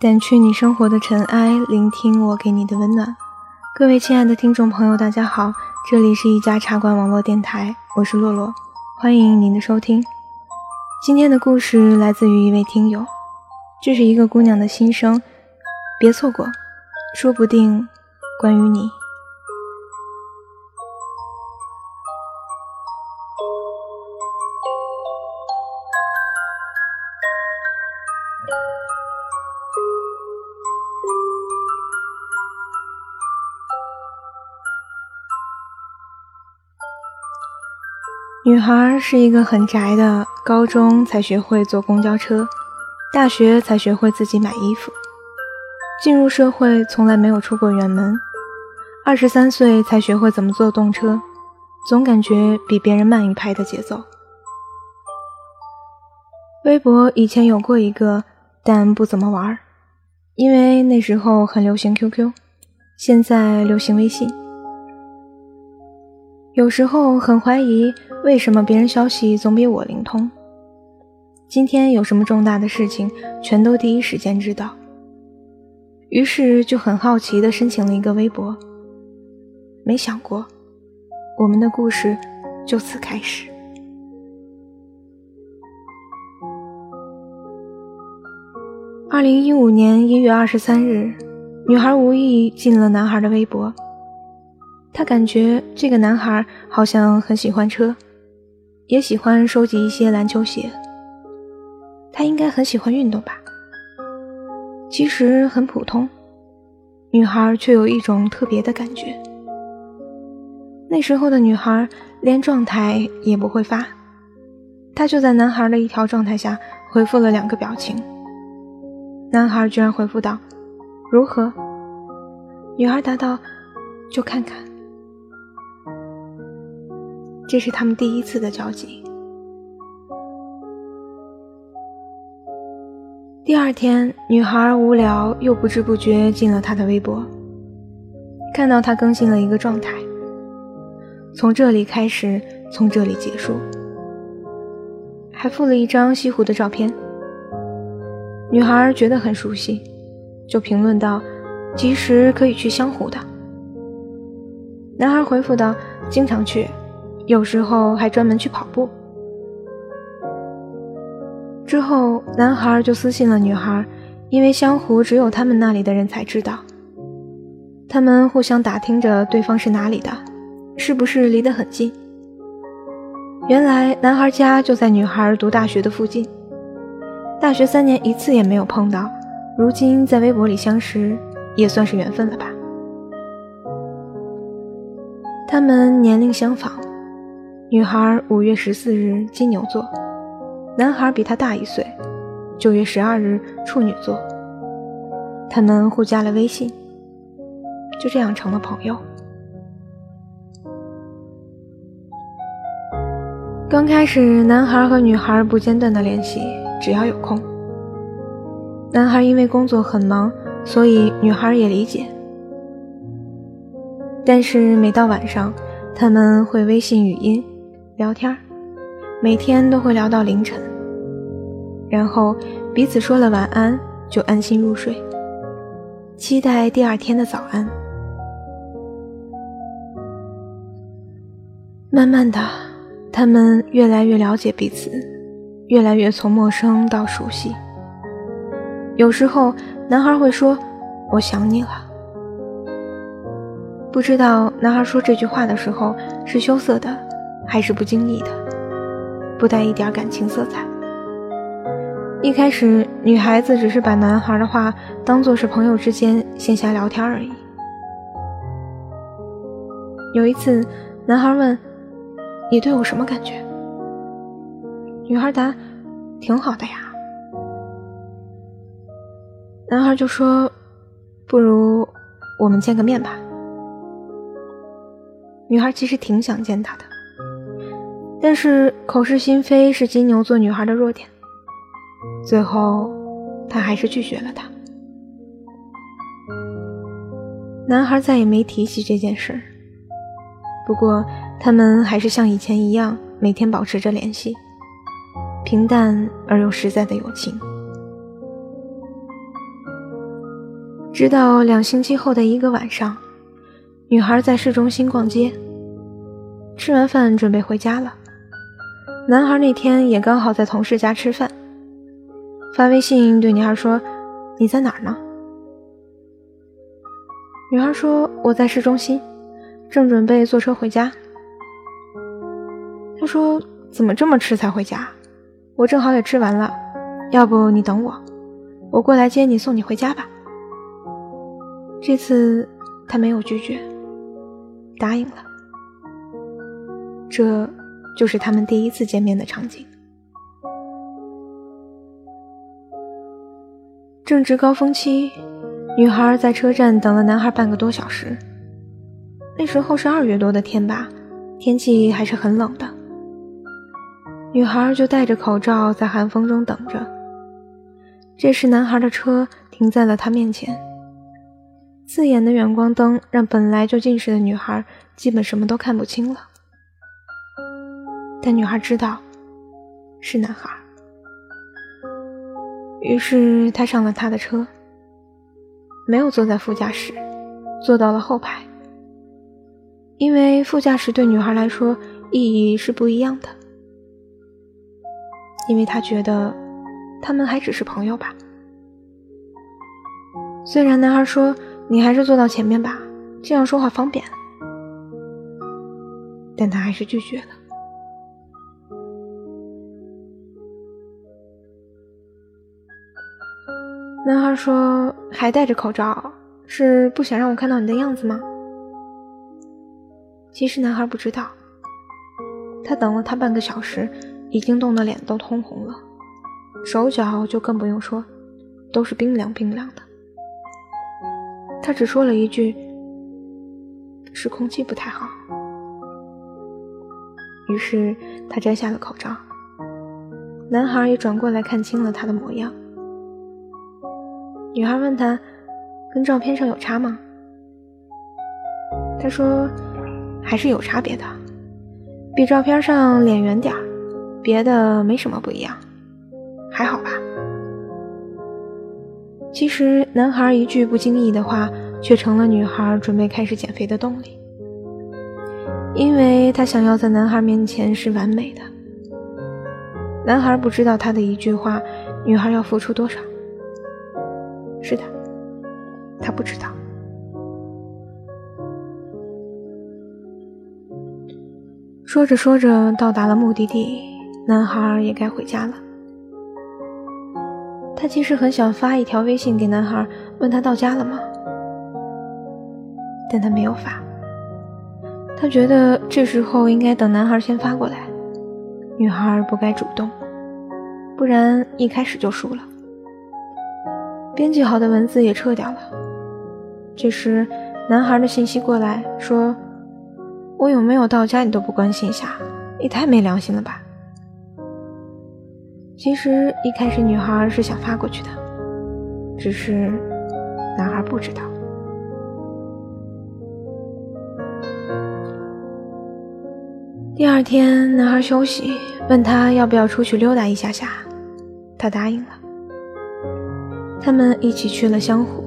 掸去你生活的尘埃，聆听我给你的温暖。各位亲爱的听众朋友，大家好，这里是一家茶馆网络电台，我是洛洛，欢迎您的收听。今天的故事来自于一位听友，这是一个姑娘的心声，别错过，说不定关于你。女孩是一个很宅的，高中才学会坐公交车，大学才学会自己买衣服，进入社会从来没有出过远门，二十三岁才学会怎么坐动车，总感觉比别人慢一拍的节奏。微博以前有过一个，但不怎么玩，因为那时候很流行 QQ，现在流行微信。有时候很怀疑，为什么别人消息总比我灵通？今天有什么重大的事情，全都第一时间知道。于是就很好奇地申请了一个微博。没想过，我们的故事就此开始。二零一五年一月二十三日，女孩无意进了男孩的微博。他感觉这个男孩好像很喜欢车，也喜欢收集一些篮球鞋。他应该很喜欢运动吧？其实很普通，女孩却有一种特别的感觉。那时候的女孩连状态也不会发，她就在男孩的一条状态下回复了两个表情。男孩居然回复道：“如何？”女孩答道：“就看看。”这是他们第一次的交集。第二天，女孩无聊又不知不觉进了他的微博，看到他更新了一个状态。从这里开始，从这里结束，还附了一张西湖的照片。女孩觉得很熟悉，就评论道：“及时可以去湘湖的。”男孩回复道：“经常去。”有时候还专门去跑步。之后，男孩就私信了女孩，因为湘湖只有他们那里的人才知道。他们互相打听着对方是哪里的，是不是离得很近。原来男孩家就在女孩读大学的附近，大学三年一次也没有碰到，如今在微博里相识，也算是缘分了吧。他们年龄相仿。女孩五月十四日金牛座，男孩比她大一岁，九月十二日处女座。他们互加了微信，就这样成了朋友。刚开始，男孩和女孩不间断的联系，只要有空。男孩因为工作很忙，所以女孩也理解。但是每到晚上，他们会微信语音。聊天每天都会聊到凌晨，然后彼此说了晚安，就安心入睡，期待第二天的早安。慢慢的，他们越来越了解彼此，越来越从陌生到熟悉。有时候，男孩会说：“我想你了。”不知道男孩说这句话的时候是羞涩的。还是不经意的，不带一点感情色彩。一开始，女孩子只是把男孩的话当做是朋友之间线下聊天而已。有一次，男孩问：“你对我什么感觉？”女孩答：“挺好的呀。”男孩就说：“不如我们见个面吧。”女孩其实挺想见他的。但是口是心非是金牛座女孩的弱点，最后她还是拒绝了他。男孩再也没提起这件事，不过他们还是像以前一样每天保持着联系，平淡而又实在的友情。直到两星期后的一个晚上，女孩在市中心逛街，吃完饭准备回家了。男孩那天也刚好在同事家吃饭，发微信对女孩说：“你在哪儿呢？”女孩说：“我在市中心，正准备坐车回家。”他说：“怎么这么迟才回家？我正好也吃完了，要不你等我，我过来接你送你回家吧。”这次他没有拒绝，答应了。这就是他们第一次见面的场景。正值高峰期，女孩在车站等了男孩半个多小时。那时候是二月多的天吧，天气还是很冷的。女孩就戴着口罩在寒风中等着。这时，男孩的车停在了她面前。刺眼的远光灯让本来就近视的女孩基本什么都看不清了，但女孩知道是男孩，于是她上了他的车，没有坐在副驾驶，坐到了后排，因为副驾驶对女孩来说意义是不一样的，因为她觉得他们还只是朋友吧，虽然男孩说。你还是坐到前面吧，这样说话方便。但他还是拒绝了。男孩说：“还戴着口罩，是不想让我看到你的样子吗？”其实男孩不知道，他等了他半个小时，已经冻得脸都通红了，手脚就更不用说，都是冰凉冰凉的。他只说了一句：“是空气不太好。”于是他摘下了口罩。男孩也转过来看清了他的模样。女孩问他：“跟照片上有差吗？”他说：“还是有差别的，比照片上脸圆点儿，别的没什么不一样，还好吧。”其实，男孩一句不经意的话，却成了女孩准备开始减肥的动力，因为她想要在男孩面前是完美的。男孩不知道他的一句话，女孩要付出多少。是的，他不知道。说着说着，到达了目的地，男孩也该回家了。他其实很想发一条微信给男孩，问他到家了吗？但他没有发。他觉得这时候应该等男孩先发过来，女孩不该主动，不然一开始就输了。编辑好的文字也撤掉了。这时，男孩的信息过来说：“我有没有到家你都不关心一下，也太没良心了吧。”其实一开始女孩是想发过去的，只是男孩不知道。第二天，男孩休息，问他要不要出去溜达一下下，他答应了。他们一起去了湘湖。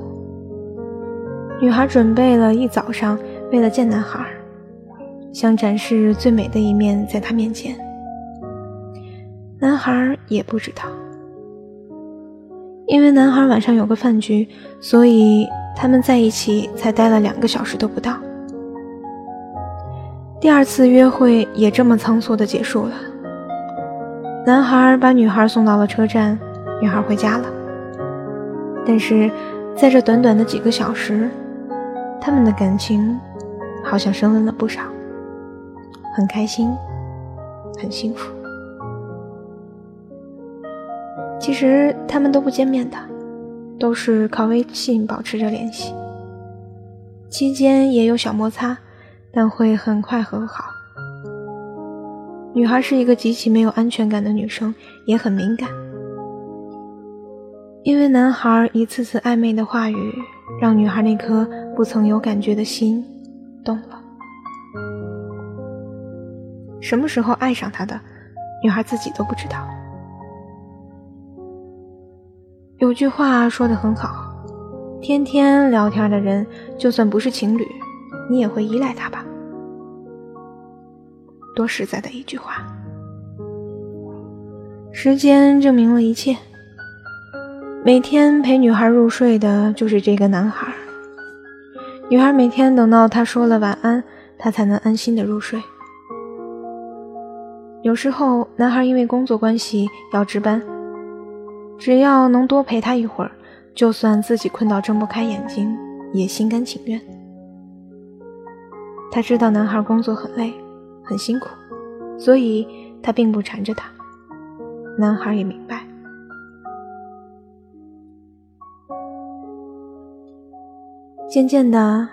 女孩准备了一早上，为了见男孩，想展示最美的一面在他面前。男孩也不知道，因为男孩晚上有个饭局，所以他们在一起才待了两个小时都不到。第二次约会也这么仓促的结束了。男孩把女孩送到了车站，女孩回家了。但是在这短短的几个小时，他们的感情好像升温了不少，很开心，很幸福。其实他们都不见面的，都是靠微信保持着联系。期间也有小摩擦，但会很快和好。女孩是一个极其没有安全感的女生，也很敏感。因为男孩一次次暧昧的话语，让女孩那颗不曾有感觉的心动了。什么时候爱上他的，女孩自己都不知道。有句话说的很好，天天聊天的人，就算不是情侣，你也会依赖他吧？多实在的一句话。时间证明了一切。每天陪女孩入睡的就是这个男孩。女孩每天等到他说了晚安，他才能安心的入睡。有时候，男孩因为工作关系要值班，只要能多陪他一会儿，就算自己困到睁不开眼睛，也心甘情愿。他知道男孩工作很累，很辛苦，所以他并不缠着他。男孩也明白。渐渐的，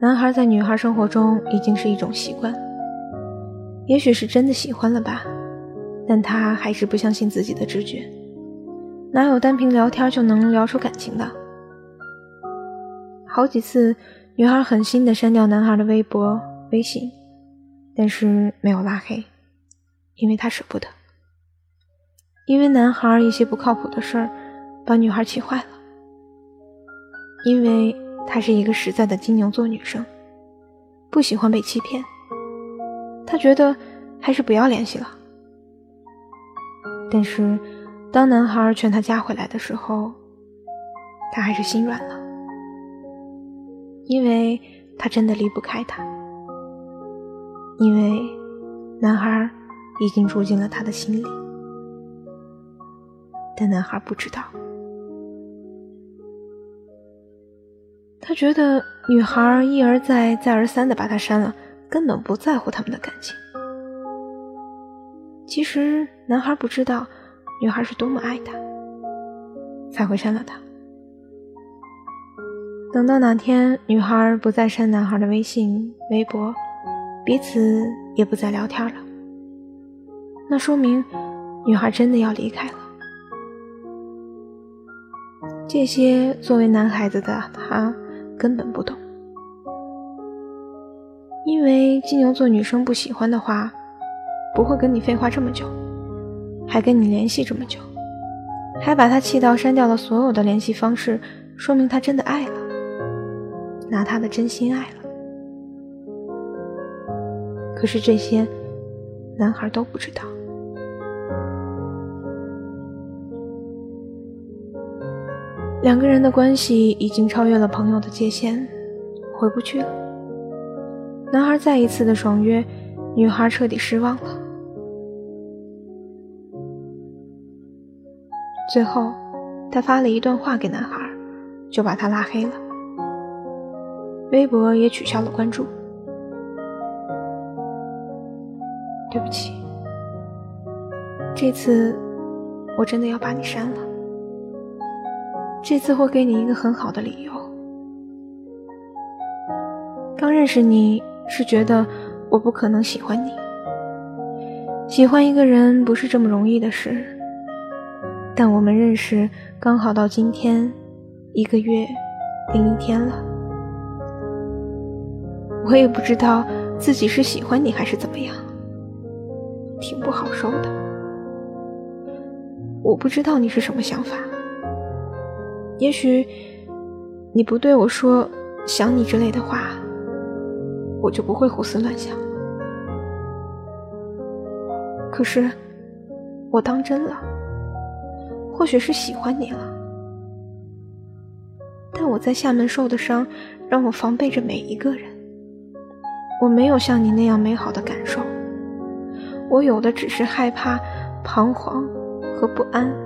男孩在女孩生活中已经是一种习惯。也许是真的喜欢了吧，但他还是不相信自己的直觉。哪有单凭聊天就能聊出感情的？好几次，女孩狠心的删掉男孩的微博、微信，但是没有拉黑，因为她舍不得。因为男孩一些不靠谱的事儿，把女孩气坏了。因为。她是一个实在的金牛座女生，不喜欢被欺骗。她觉得还是不要联系了。但是，当男孩劝她加回来的时候，她还是心软了，因为她真的离不开他，因为男孩已经住进了她的心里，但男孩不知道。他觉得女孩一而再、再而三的把他删了，根本不在乎他们的感情。其实男孩不知道，女孩是多么爱他，才会删了他。等到哪天女孩不再删男孩的微信、微博，彼此也不再聊天了，那说明女孩真的要离开了。这些作为男孩子的他。根本不懂，因为金牛座女生不喜欢的话，不会跟你废话这么久，还跟你联系这么久，还把他气到删掉了所有的联系方式，说明他真的爱了，拿他的真心爱了。可是这些男孩都不知道。两个人的关系已经超越了朋友的界限，回不去了。男孩再一次的爽约，女孩彻底失望了。最后，他发了一段话给男孩，就把他拉黑了，微博也取消了关注。对不起，这次我真的要把你删了。这次会给你一个很好的理由。刚认识你是觉得我不可能喜欢你，喜欢一个人不是这么容易的事。但我们认识刚好到今天，一个月零一天了，我也不知道自己是喜欢你还是怎么样，挺不好受的。我不知道你是什么想法。也许你不对我说“想你”之类的话，我就不会胡思乱想。可是我当真了，或许是喜欢你了。但我在厦门受的伤，让我防备着每一个人。我没有像你那样美好的感受，我有的只是害怕、彷徨和不安。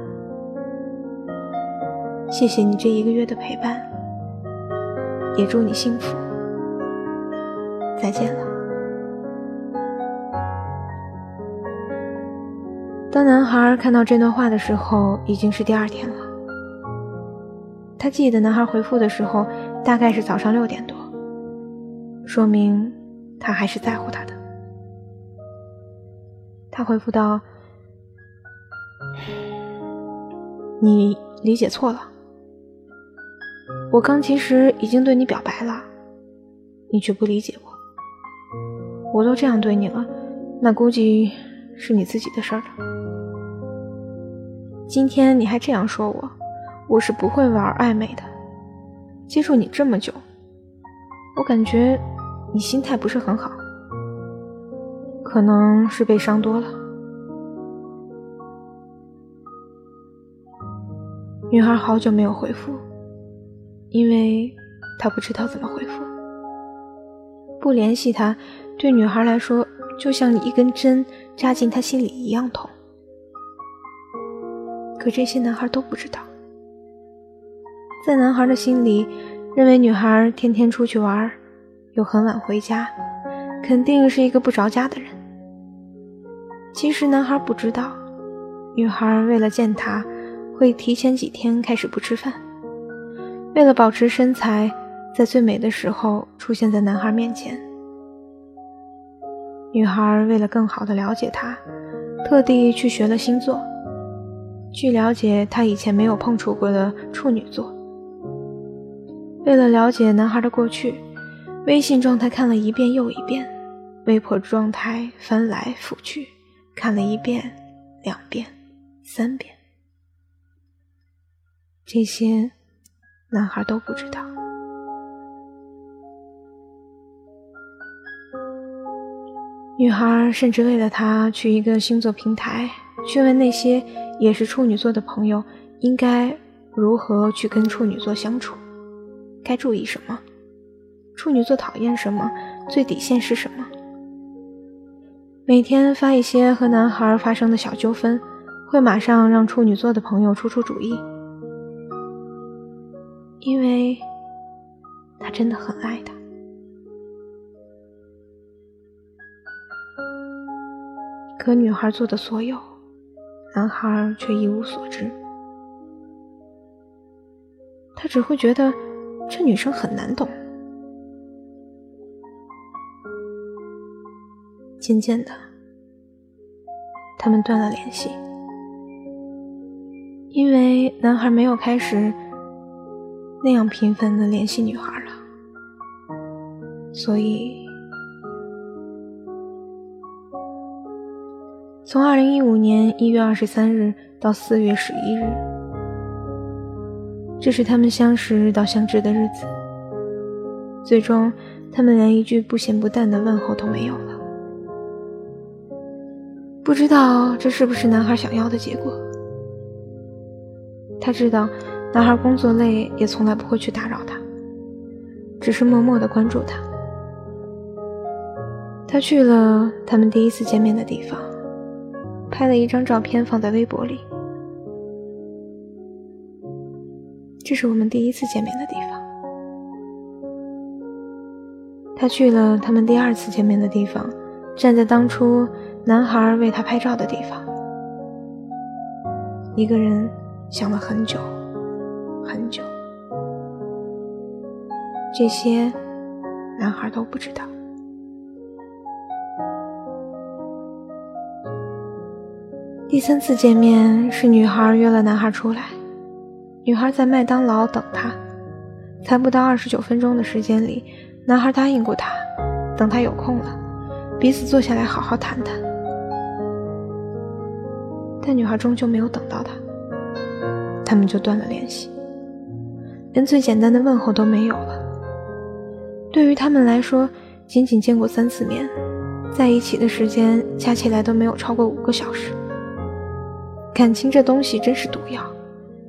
谢谢你这一个月的陪伴，也祝你幸福。再见了。当男孩看到这段话的时候，已经是第二天了。他记得男孩回复的时候，大概是早上六点多，说明他还是在乎他的。他回复道：“你理解错了。”我刚其实已经对你表白了，你却不理解我。我都这样对你了，那估计是你自己的事儿了。今天你还这样说我，我是不会玩暧昧的。接触你这么久，我感觉你心态不是很好，可能是被伤多了。”女孩好久没有回复，因为他不知道怎么回复。不联系他，对女孩来说就像一根针扎进她心里一样痛。可这些男孩都不知道，在男孩的心里，认为女孩天天出去玩，又很晚回家，肯定是一个不着家的人。其实男孩不知道，女孩为了见他。会提前几天开始不吃饭，为了保持身材，在最美的时候出现在男孩面前。女孩为了更好的了解他，特地去学了星座，据了解他以前没有碰触过的处女座。为了了解男孩的过去，微信状态看了一遍又一遍，微博状态翻来覆去看了一遍、两遍、三遍。这些男孩都不知道。女孩甚至为了他去一个星座平台，去问那些也是处女座的朋友，应该如何去跟处女座相处，该注意什么，处女座讨厌什么，最底线是什么。每天发一些和男孩发生的小纠纷，会马上让处女座的朋友出出主意。因为他真的很爱她，可女孩做的所有，男孩却一无所知。他只会觉得这女生很难懂。渐渐的，他们断了联系，因为男孩没有开始。那样频繁的联系女孩了，所以从二零一五年一月二十三日到四月十一日，这是他们相识到相知的日子。最终，他们连一句不咸不淡的问候都没有了。不知道这是不是男孩想要的结果？他知道。男孩工作累，也从来不会去打扰他，只是默默的关注他。他去了他们第一次见面的地方，拍了一张照片放在微博里。这是我们第一次见面的地方。他去了他们第二次见面的地方，站在当初男孩为他拍照的地方，一个人想了很久。很久，这些男孩都不知道。第三次见面是女孩约了男孩出来，女孩在麦当劳等他，才不到二十九分钟的时间里，男孩答应过她，等他有空了，彼此坐下来好好谈谈。但女孩终究没有等到他，他们就断了联系。连最简单的问候都没有了。对于他们来说，仅仅见过三次面，在一起的时间加起来都没有超过五个小时。感情这东西真是毒药，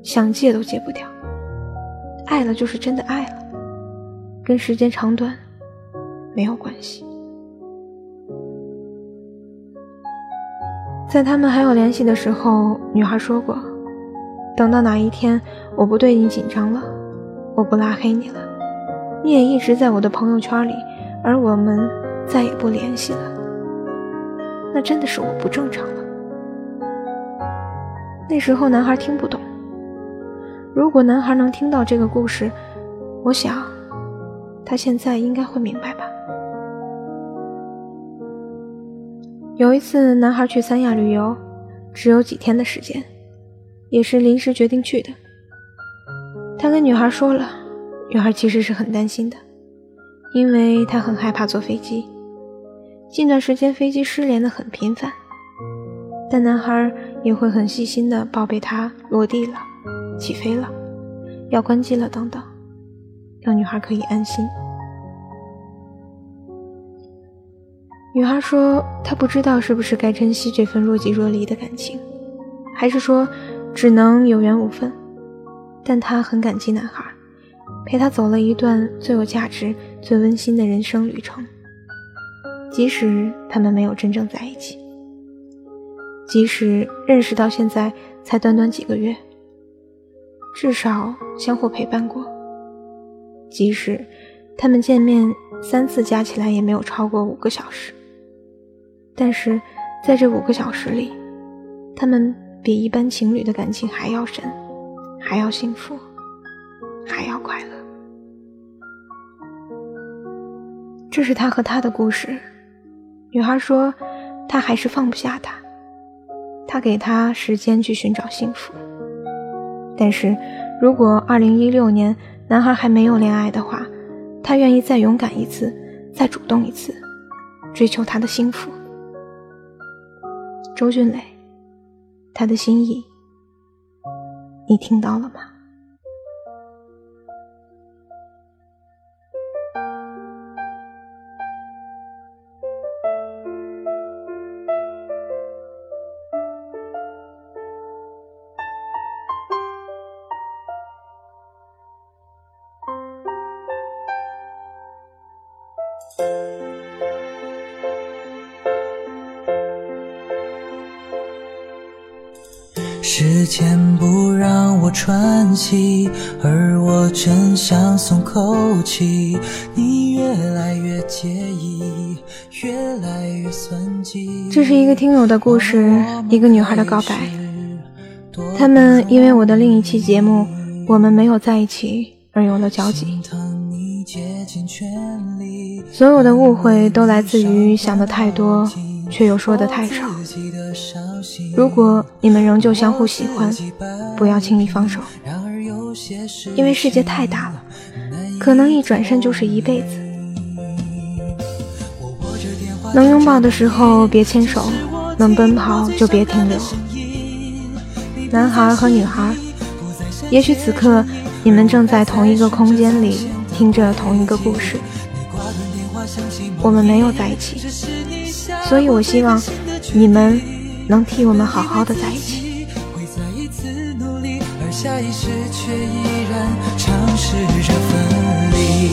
想戒都戒不掉。爱了就是真的爱了，跟时间长短没有关系。在他们还有联系的时候，女孩说过：“等到哪一天我不对你紧张了。”我不拉黑你了，你也一直在我的朋友圈里，而我们再也不联系了。那真的是我不正常了。那时候男孩听不懂。如果男孩能听到这个故事，我想他现在应该会明白吧。有一次，男孩去三亚旅游，只有几天的时间，也是临时决定去的。他跟女孩说了，女孩其实是很担心的，因为她很害怕坐飞机。近段时间飞机失联的很频繁，但男孩也会很细心的报备她落地了、起飞了、要关机了等等。让女孩可以安心。女孩说：“她不知道是不是该珍惜这份若即若离的感情，还是说只能有缘无分。但她很感激男孩，陪她走了一段最有价值、最温馨的人生旅程。即使他们没有真正在一起，即使认识到现在才短短几个月，至少相互陪伴过。即使他们见面三次加起来也没有超过五个小时。”但是，在这五个小时里，他们比一般情侣的感情还要深，还要幸福，还要快乐。这是他和他的故事。女孩说，他还是放不下他，他给他时间去寻找幸福。但是如果二零一六年男孩还没有恋爱的话，他愿意再勇敢一次，再主动一次，追求他的幸福。周俊磊，他的心意，你听到了吗？而我真想松口气。你越来越介意，越来越算计。这是一个听友的故事，一个女孩的告白。他们因为我的另一期节目《我们没有在一起》而有了交集。所有的误会都来自于想的太多。却又说的太少。如果你们仍旧相互喜欢，不要轻易放手，因为世界太大了，可能一转身就是一辈子。能拥抱的时候别牵手，能奔跑就别停留。男孩和女孩，也许此刻你们正在同一个空间里听着同一个故事。我们没有在一起。所以，我希望你们能替我们好好的在一起。下意识却依然尝试着分离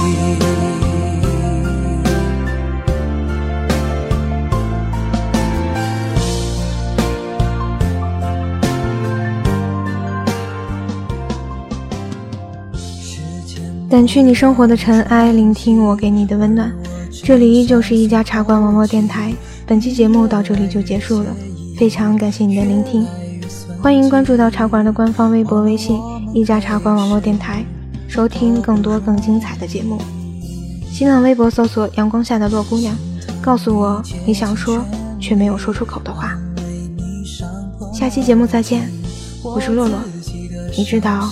掸去你生活的尘埃，聆听我给你的温暖。这里依旧是一家茶馆网络电台。本期节目到这里就结束了，非常感谢你的聆听，欢迎关注到茶馆的官方微博、微信“一家茶馆网络电台”，收听更多更精彩的节目。新浪微博搜索“阳光下的洛姑娘”，告诉我你想说却没有说出口的话。下期节目再见，我是洛洛，你知道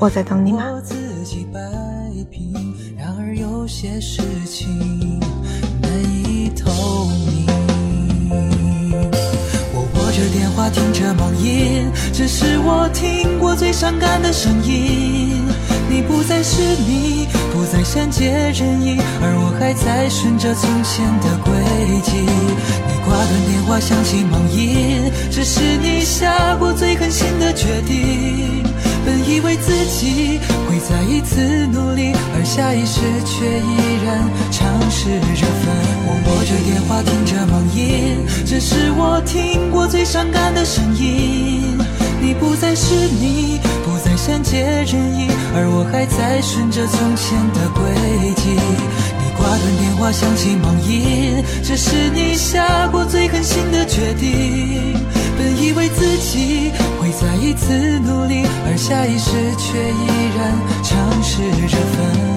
我在等你吗？听着梦音，这是我听过最伤感的声音。你不再是你，不再善解人意，而我还在顺着从前的轨迹。你挂断电话，响起梦音，这是你下过最狠心的决定。以为自己会再一次努力，而下意识却依然尝试着分。我握着电话，听着盲音，这是我听过最伤感的声音。你不再是你，不再善解人意，而我还在顺着从前的轨迹。挂断电话，响起忙音，这是你下过最狠心的决定。本以为自己会再一次努力，而下意识却依然尝试着分。